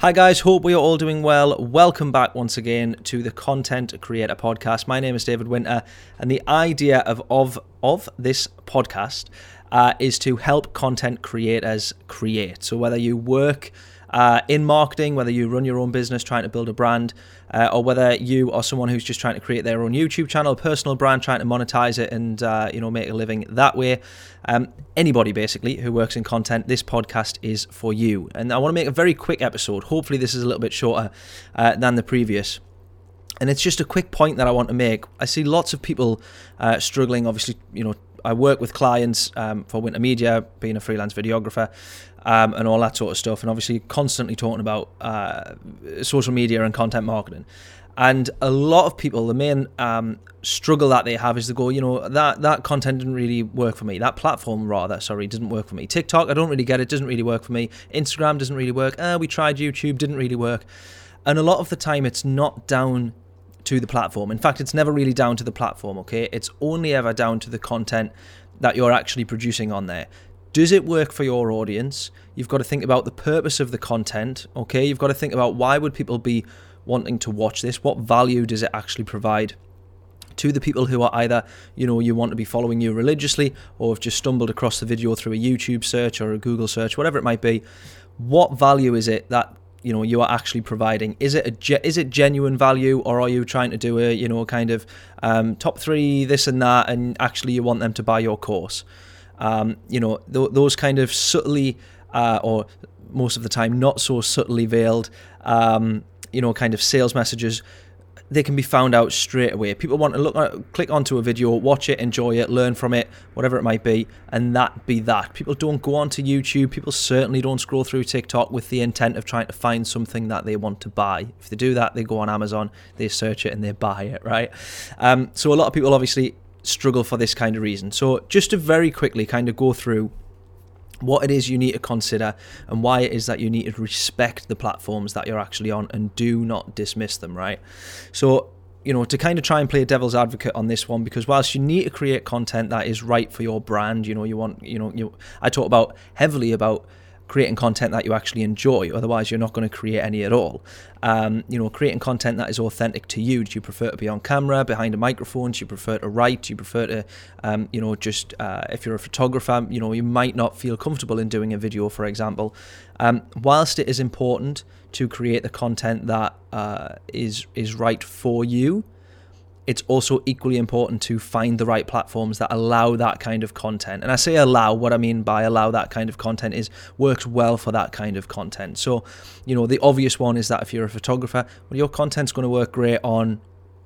Hi, guys. Hope we are all doing well. Welcome back once again to the Content Creator Podcast. My name is David Winter, and the idea of of, of this podcast uh, is to help content creators create. So, whether you work uh, in marketing, whether you run your own business trying to build a brand, uh, or whether you are someone who's just trying to create their own YouTube channel, a personal brand, trying to monetize it and uh, you know make a living that way. Um, anybody basically who works in content, this podcast is for you. And I want to make a very quick episode. Hopefully, this is a little bit shorter uh, than the previous. And it's just a quick point that I want to make. I see lots of people uh, struggling. Obviously, you know, I work with clients um, for Winter Media, being a freelance videographer, um, and all that sort of stuff. And obviously, constantly talking about uh, social media and content marketing. And a lot of people, the main um, struggle that they have is to go, you know, that that content didn't really work for me. That platform, rather, sorry, didn't work for me. TikTok, I don't really get it. Doesn't really work for me. Instagram doesn't really work. Uh, we tried YouTube, didn't really work. And a lot of the time, it's not down to the platform. In fact, it's never really down to the platform. Okay, it's only ever down to the content that you're actually producing on there. Does it work for your audience? You've got to think about the purpose of the content, okay? You've got to think about why would people be wanting to watch this? What value does it actually provide? to the people who are either, you know, you want to be following you religiously or have just stumbled across the video through a YouTube search or a Google search, whatever it might be. What value is it that you know you are actually providing? Is it a is it genuine value, or are you trying to do a you know kind of um, top three this and that, and actually you want them to buy your course? Um, you know, th- those kind of subtly, uh, or most of the time not so subtly veiled, um, you know, kind of sales messages. They can be found out straight away. People want to look, uh, click onto a video, watch it, enjoy it, learn from it, whatever it might be, and that be that. People don't go onto YouTube. People certainly don't scroll through TikTok with the intent of trying to find something that they want to buy. If they do that, they go on Amazon, they search it, and they buy it. Right. Um, so a lot of people obviously struggle for this kind of reason. So, just to very quickly kind of go through what it is you need to consider and why it is that you need to respect the platforms that you're actually on and do not dismiss them, right? So, you know, to kind of try and play a devil's advocate on this one, because whilst you need to create content that is right for your brand, you know, you want, you know, you, I talk about heavily about creating content that you actually enjoy. Otherwise, you're not going to create any at all. Um, you know, creating content that is authentic to you. Do you prefer to be on camera, behind a microphone? Do you prefer to write? Do you prefer to, um, you know, just uh, if you're a photographer, you know, you might not feel comfortable in doing a video, for example. Um, whilst it is important to create the content that uh, is is right for you, it's also equally important to find the right platforms that allow that kind of content. And I say allow, what I mean by allow that kind of content is works well for that kind of content. So, you know, the obvious one is that if you're a photographer, well, your content's going to work great on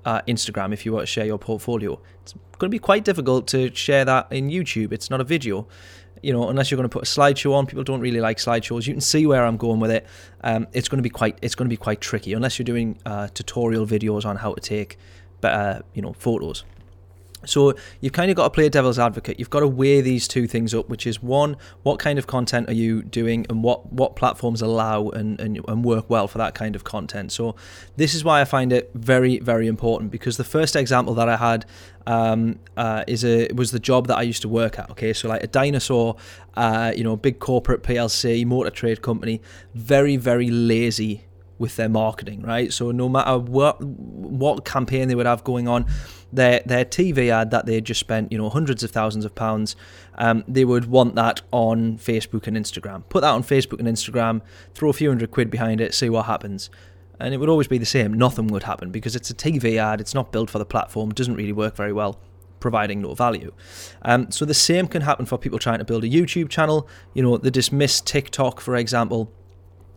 uh, Instagram if you want to share your portfolio. It's going to be quite difficult to share that in YouTube. It's not a video. You know, unless you're going to put a slideshow on, people don't really like slideshows. You can see where I'm going with it. Um, it's going to be quite, it's going to be quite tricky unless you're doing uh, tutorial videos on how to take better, you know, photos. So you've kind of got to play devil's advocate. You've got to weigh these two things up, which is one, what kind of content are you doing and what, what platforms allow and, and, and work well for that kind of content. So this is why I find it very, very important because the first example that I had um, uh, is a was the job that I used to work at. Okay, so like a dinosaur, uh, you know, big corporate PLC, motor trade company, very, very lazy with their marketing, right? So no matter what what campaign they would have going on, their their TV ad that they just spent you know hundreds of thousands of pounds, um, they would want that on Facebook and Instagram. Put that on Facebook and Instagram, throw a few hundred quid behind it, see what happens. And it would always be the same. Nothing would happen because it's a TV ad. It's not built for the platform. Doesn't really work very well providing no value. Um, so the same can happen for people trying to build a YouTube channel. You know, they dismiss TikTok, for example,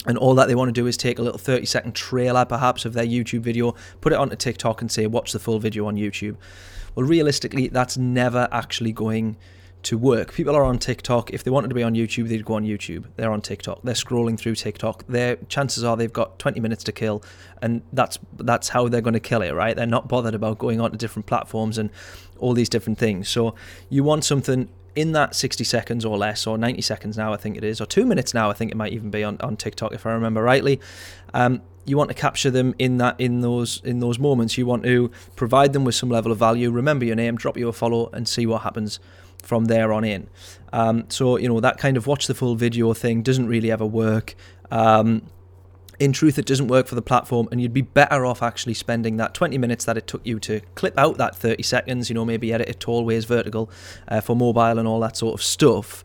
and all that they want to do is take a little 30 second trailer perhaps of their YouTube video, put it onto TikTok and say, watch the full video on YouTube. Well, realistically, that's never actually going to work. People are on TikTok. If they wanted to be on YouTube, they'd go on YouTube. They're on TikTok. They're scrolling through TikTok. Their chances are they've got 20 minutes to kill, and that's that's how they're going to kill it, right? They're not bothered about going on to different platforms and all these different things. So you want something in that 60 seconds or less, or 90 seconds now, I think it is, or two minutes now, I think it might even be on, on TikTok, if I remember rightly. Um, you want to capture them in that in those in those moments. You want to provide them with some level of value. Remember your name, drop you a follow, and see what happens. from there on in. Um, so you know that kind of watch the full video thing doesn't really ever work. Um, in truth, it doesn't work for the platform, and you'd be better off actually spending that 20 minutes that it took you to clip out that 30 seconds, you know, maybe edit it tall ways vertical uh, for mobile and all that sort of stuff.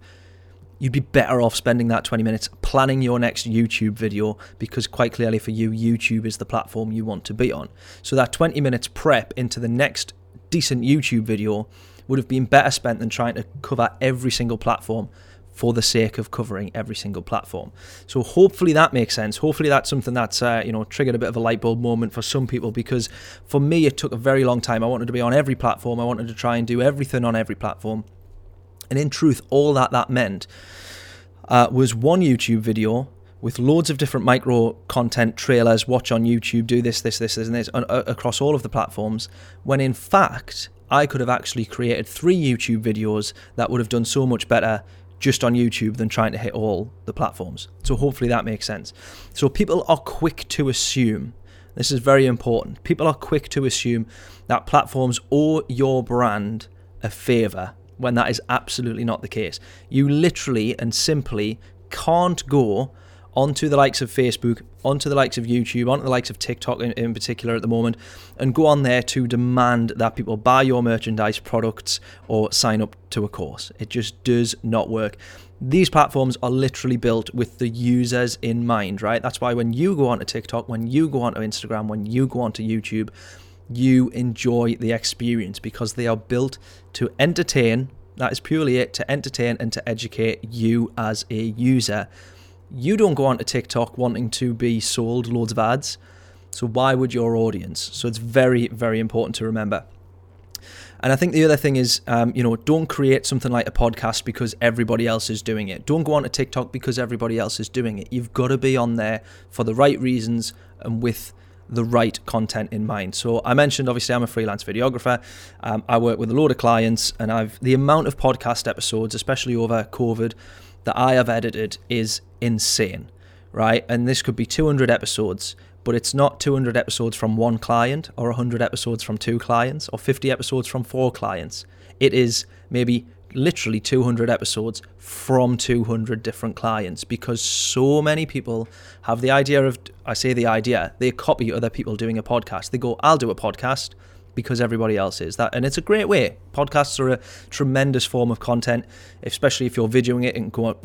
You'd be better off spending that 20 minutes planning your next YouTube video because, quite clearly, for you, YouTube is the platform you want to be on. So, that 20 minutes prep into the next decent YouTube video would have been better spent than trying to cover every single platform for the sake of covering every single platform. So hopefully that makes sense. Hopefully that's something that's uh, you know triggered a bit of a light bulb moment for some people because for me it took a very long time. I wanted to be on every platform. I wanted to try and do everything on every platform. And in truth, all that that meant uh, was one YouTube video with loads of different micro content trailers. Watch on YouTube, do this, this, this, and this uh, across all of the platforms. When in fact, I could have actually created three YouTube videos that would have done so much better just on YouTube than trying to hit all the platforms. So hopefully that makes sense. So people are quick to assume, this is very important, people are quick to assume that platforms owe your brand a favor when that is absolutely not the case. You literally and simply can't go onto the likes of Facebook, onto the likes of YouTube, onto the likes of TikTok in, in, particular at the moment, and go on there to demand that people buy your merchandise, products, or sign up to a course. It just does not work. These platforms are literally built with the users in mind, right? That's why when you go onto TikTok, when you go onto Instagram, when you go onto YouTube, you enjoy the experience because they are built to entertain. That is purely it to entertain and to educate you as a user you don't go onto TikTok wanting to be sold loads of ads. So why would your audience? So it's very, very important to remember. And I think the other thing is, um, you know, don't create something like a podcast because everybody else is doing it. Don't go onto TikTok because everybody else is doing it. You've got to be on there for the right reasons and with the right content in mind. So I mentioned, obviously, I'm a freelance videographer. Um, I work with a lot of clients, and I've the amount of podcast episodes, especially over COVID, that I have edited is insane, right? And this could be 200 episodes, but it's not 200 episodes from one client or 100 episodes from two clients or 50 episodes from four clients. It is maybe literally 200 episodes from 200 different clients because so many people have the idea of, I say the idea, they copy other people doing a podcast. They go, I'll do a podcast because everybody else is. That and it's a great way. Podcasts are a tremendous form of content especially if you're videoing it and go up,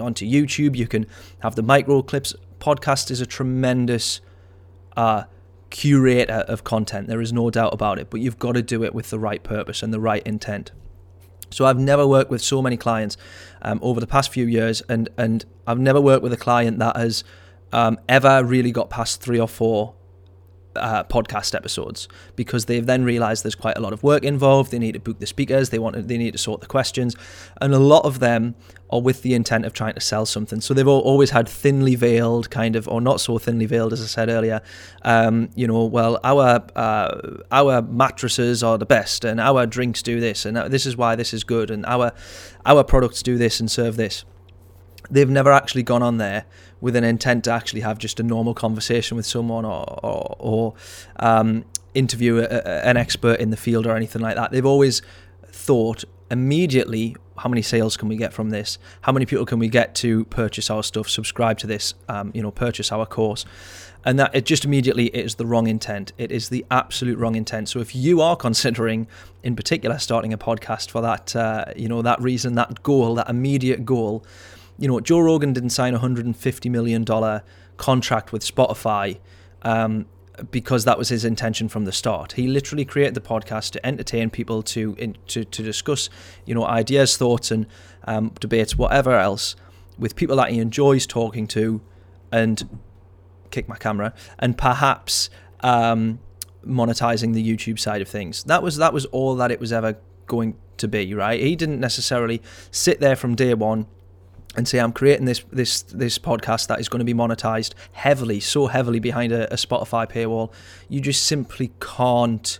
onto youtube you can have the micro clips. Podcast is a tremendous uh, curator of content. There is no doubt about it but you've got to do it with the right purpose and the right intent. So I've never worked with so many clients um, over the past few years, and and I've never worked with a client that has um, ever really got past three or four uh, podcast episodes because they've then realized there's quite a lot of work involved. They need to book the speakers, they want to, they need to sort the questions, and a lot of them are with the intent of trying to sell something. So they've always had thinly veiled kind of, or not so thinly veiled as I said earlier. Um, you know, well, our uh, our mattresses are the best, and our drinks do this, and this is why this is good, and our our products do this and serve this they've never actually gone on there with an intent to actually have just a normal conversation with someone or or, or um, interview a, a, an expert in the field or anything like that. They've always thought immediately how many sales can we get from this? How many people can we get to purchase our stuff subscribe to this um, you know purchase our course? And that it just immediately it is the wrong intent. It is the absolute wrong intent. So if you are considering in particular starting a podcast for that uh, you know that reason that goal that immediate goal you know, Joe Rogan didn't sign a $150 million contract with Spotify um, because that was his intention from the start. He literally created the podcast to entertain people, to in, to, to discuss, you know, ideas, thoughts, and um, debates, whatever else, with people that he enjoys talking to, and kick my camera, and perhaps um, monetizing the YouTube side of things. That was that was all that it was ever going to be. Right? He didn't necessarily sit there from day one and say I'm creating this this this podcast that is going to be monetized heavily, so heavily behind a, a, Spotify paywall, you just simply can't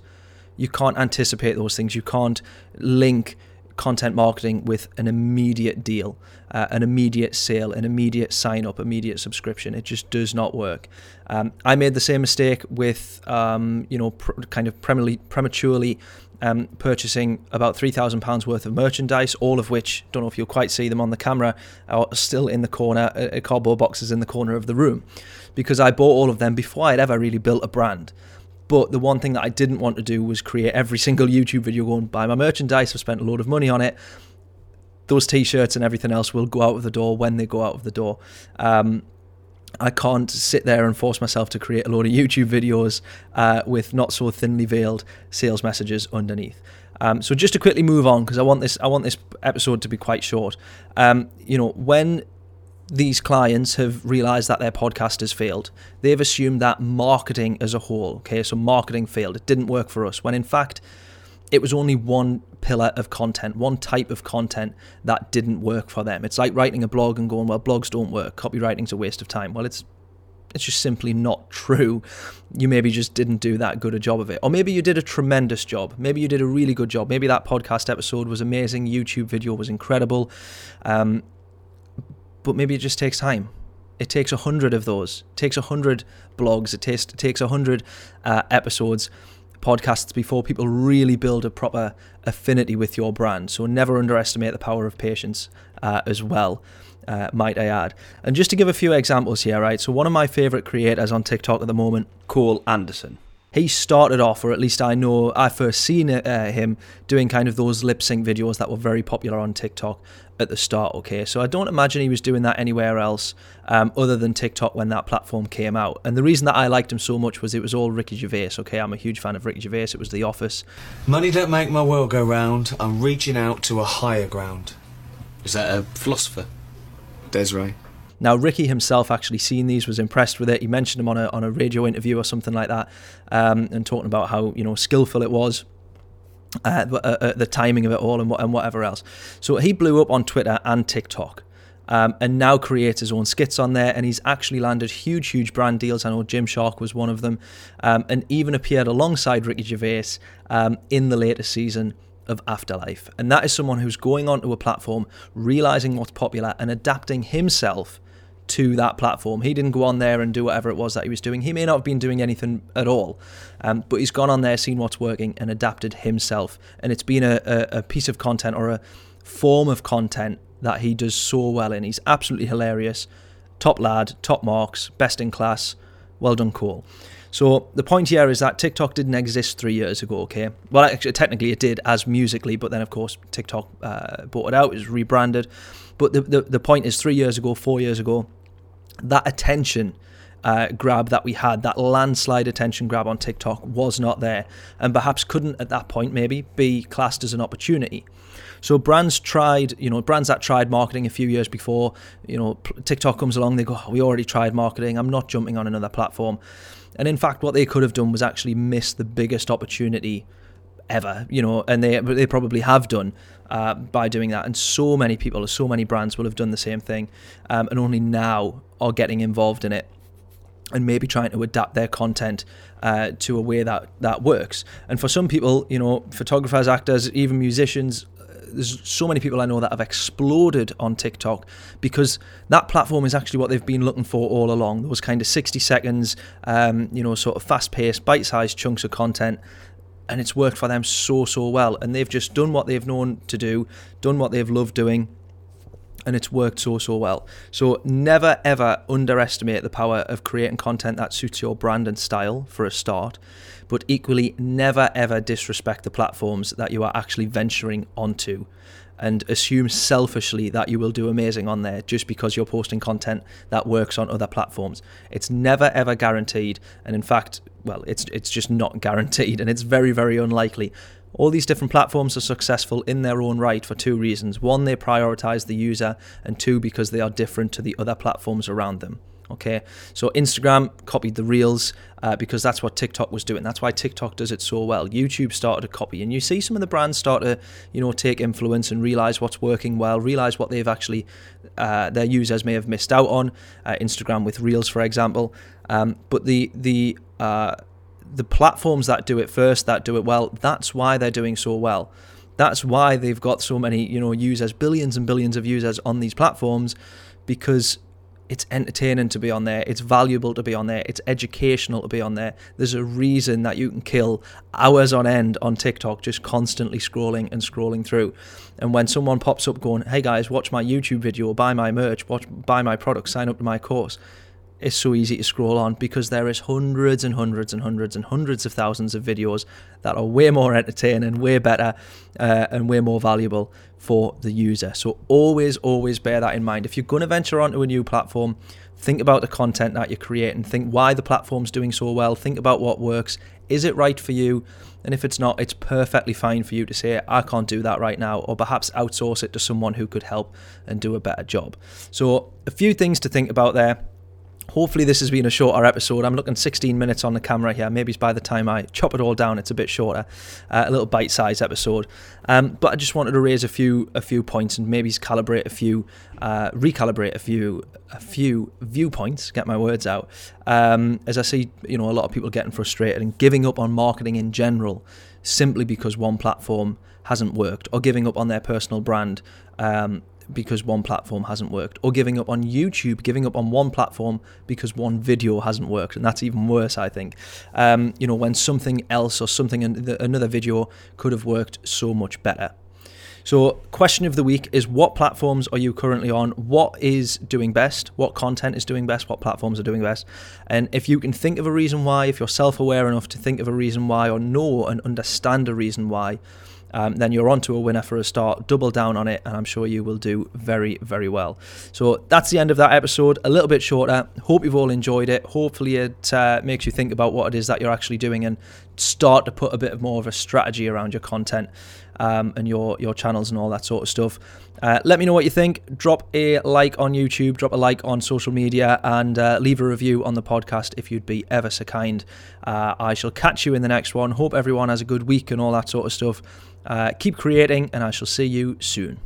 you can't anticipate those things. You can't link content marketing with an immediate deal, uh, an immediate sale, an immediate sign up, immediate subscription. It just does not work. Um, I made the same mistake with, um, you know, pr- kind of prematurely um, purchasing about £3,000 worth of merchandise, all of which, don't know if you'll quite see them on the camera, are still in the corner, uh, cardboard boxes in the corner of the room, because I bought all of them before I'd ever really built a brand. But the one thing that I didn't want to do was create every single YouTube video going buy my merchandise. I've spent a load of money on it. Those t-shirts and everything else will go out of the door when they go out of the door. Um, I can't sit there and force myself to create a load of YouTube videos uh, with not so thinly veiled sales messages underneath. Um, so just to quickly move on because I want this I want this episode to be quite short. Um, you know when these clients have realized that their podcast has failed. They've assumed that marketing as a whole, okay, so marketing failed. It didn't work for us, when in fact, it was only one pillar of content, one type of content that didn't work for them. It's like writing a blog and going, well, blogs don't work, copywriting's a waste of time. Well, it's it's just simply not true. You maybe just didn't do that good a job of it. Or maybe you did a tremendous job. Maybe you did a really good job. Maybe that podcast episode was amazing. YouTube video was incredible. Um, but maybe it just takes time. It takes a hundred of those. It takes a hundred blogs. It takes it takes a hundred uh, episodes, podcasts before people really build a proper affinity with your brand. So never underestimate the power of patience uh, as well. Uh, might I add? And just to give a few examples here, right? So one of my favorite creators on TikTok at the moment, Cole Anderson he started off, or at least I know I first seen uh, him doing kind of those lip sync videos that were very popular on TikTok at the start. Okay, so I don't imagine he was doing that anywhere else um, other than TikTok when that platform came out. And the reason that I liked him so much was it was all Ricky Gervais. Okay, I'm a huge fan of Ricky Gervais. It was The Office. Money don't make my world go round. I'm reaching out to a higher ground. Is that a philosopher? Des'ree. Now, Ricky himself actually seen these, was impressed with it. He mentioned them on a on a radio interview or something like that, um, and talking about how you know skillful it was. Uh, uh, the timing of it all and, and whatever else. So he blew up on Twitter and TikTok. Um, and now creates his own skits on there. And he's actually landed huge, huge brand deals. I know Gymshark was one of them, um, and even appeared alongside Ricky Gervais um, in the latest season of Afterlife. And that is someone who's going onto a platform, realizing what's popular, and adapting himself to that platform. He didn't go on there and do whatever it was that he was doing. He may not have been doing anything at all, um, but he's gone on there, seen what's working, and adapted himself. And it's been a, a, a piece of content or a form of content that he does so well in. He's absolutely hilarious. Top lad, top marks, best in class. Well done, Cole. So the point here is that TikTok didn't exist three years ago. Okay, well, actually, technically it did as Musical.ly, but then of course TikTok uh, bought it out, it was rebranded. But the, the the point is, three years ago, four years ago, that attention uh, grab that we had, that landslide attention grab on TikTok, was not there, and perhaps couldn't at that point maybe be classed as an opportunity. So brands tried, you know, brands that tried marketing a few years before, you know, TikTok comes along, they go, oh, we already tried marketing. I'm not jumping on another platform. And in fact, what they could have done was actually miss the biggest opportunity ever, you know, and they they probably have done uh, by doing that. And so many people, so many brands will have done the same thing, um, and only now are getting involved in it and maybe trying to adapt their content uh, to a way that that works. And for some people, you know, photographers, actors, even musicians, uh, there's so many people I know that have exploded on TikTok because that platform is actually what they've been looking for all along. Those kind of 60 seconds, um, you know, sort of fast paced, bite sized chunks of content and it's worked for them so so well and they've just done what they've known to do done what they've loved doing and it's worked so so well. So never ever underestimate the power of creating content that suits your brand and style for a start but equally never ever disrespect the platforms that you are actually venturing onto and assume selfishly that you will do amazing on there just because you're posting content that works on other platforms. It's never ever guaranteed, and in fact, well, it's it's just not guaranteed, and it's very very unlikely. All these different platforms are successful in their own right for two reasons. One, they prioritize the user, and two, because they are different to the other platforms around them. Okay, so Instagram copied the Reels uh, because that's what TikTok was doing. That's why TikTok does it so well. YouTube started to copy, and you see some of the brands start to, you know, take influence and realize what's working well, realize what they've actually uh, their users may have missed out on. Uh, Instagram with Reels, for example, um, but the the uh, the platforms that do it first, that do it well, that's why they're doing so well. That's why they've got so many, you know, users, billions and billions of users on these platforms, because it's entertaining to be on there. It's valuable to be on there. It's educational to be on there. There's a reason that you can kill hours on end on TikTok just constantly scrolling and scrolling through. And when someone pops up going, "Hey guys, watch my YouTube video, buy my merch, watch buy my product, sign up to my course," it's so easy to scroll on because there is hundreds and hundreds and hundreds and hundreds of thousands of videos that are way more entertaining, way better, uh, and way more valuable for the user. So always, always bear that in mind. If you're going to venture onto a new platform, think about the content that you're creating. Think why the platform's doing so well. Think about what works. Is it right for you? And if it's not, it's perfectly fine for you to say, I can't do that right now, or perhaps outsource it to someone who could help and do a better job. So, a few things to think about there Hopefully, this has been a shorter episode. I'm looking 16 minutes on the camera here. Maybe by the time I chop it all down, it's a bit shorter, uh, a little bite-sized episode. Um, but I just wanted to raise a few a few points and maybe calibrate a few, uh, recalibrate a few a few viewpoints. Get my words out. Um, as I see, you know, a lot of people getting frustrated and giving up on marketing in general simply because one platform hasn't worked or giving up on their personal brand um, because one platform hasn't worked, or giving up on YouTube, giving up on one platform because one video hasn't worked, and that's even worse, I think. Um, you know, when something else or something another video could have worked so much better. So, question of the week is what platforms are you currently on? What is doing best? What content is doing best? What platforms are doing best? And if you can think of a reason why, if you're self aware enough to think of a reason why or know and understand a reason why, um, then you're onto a winner for a start. Double down on it, and I'm sure you will do very, very well. So that's the end of that episode. A little bit shorter. Hope you've all enjoyed it. Hopefully, it uh, makes you think about what it is that you're actually doing and start to put a bit more of a strategy around your content. Um, and your your channels and all that sort of stuff. Uh, let me know what you think. Drop a like on YouTube, drop a like on social media, and uh, leave a review on the podcast if you'd be ever so kind. Uh, I shall catch you in the next one. Hope everyone has a good week and all that sort of stuff. Uh, keep creating, and I shall see you soon.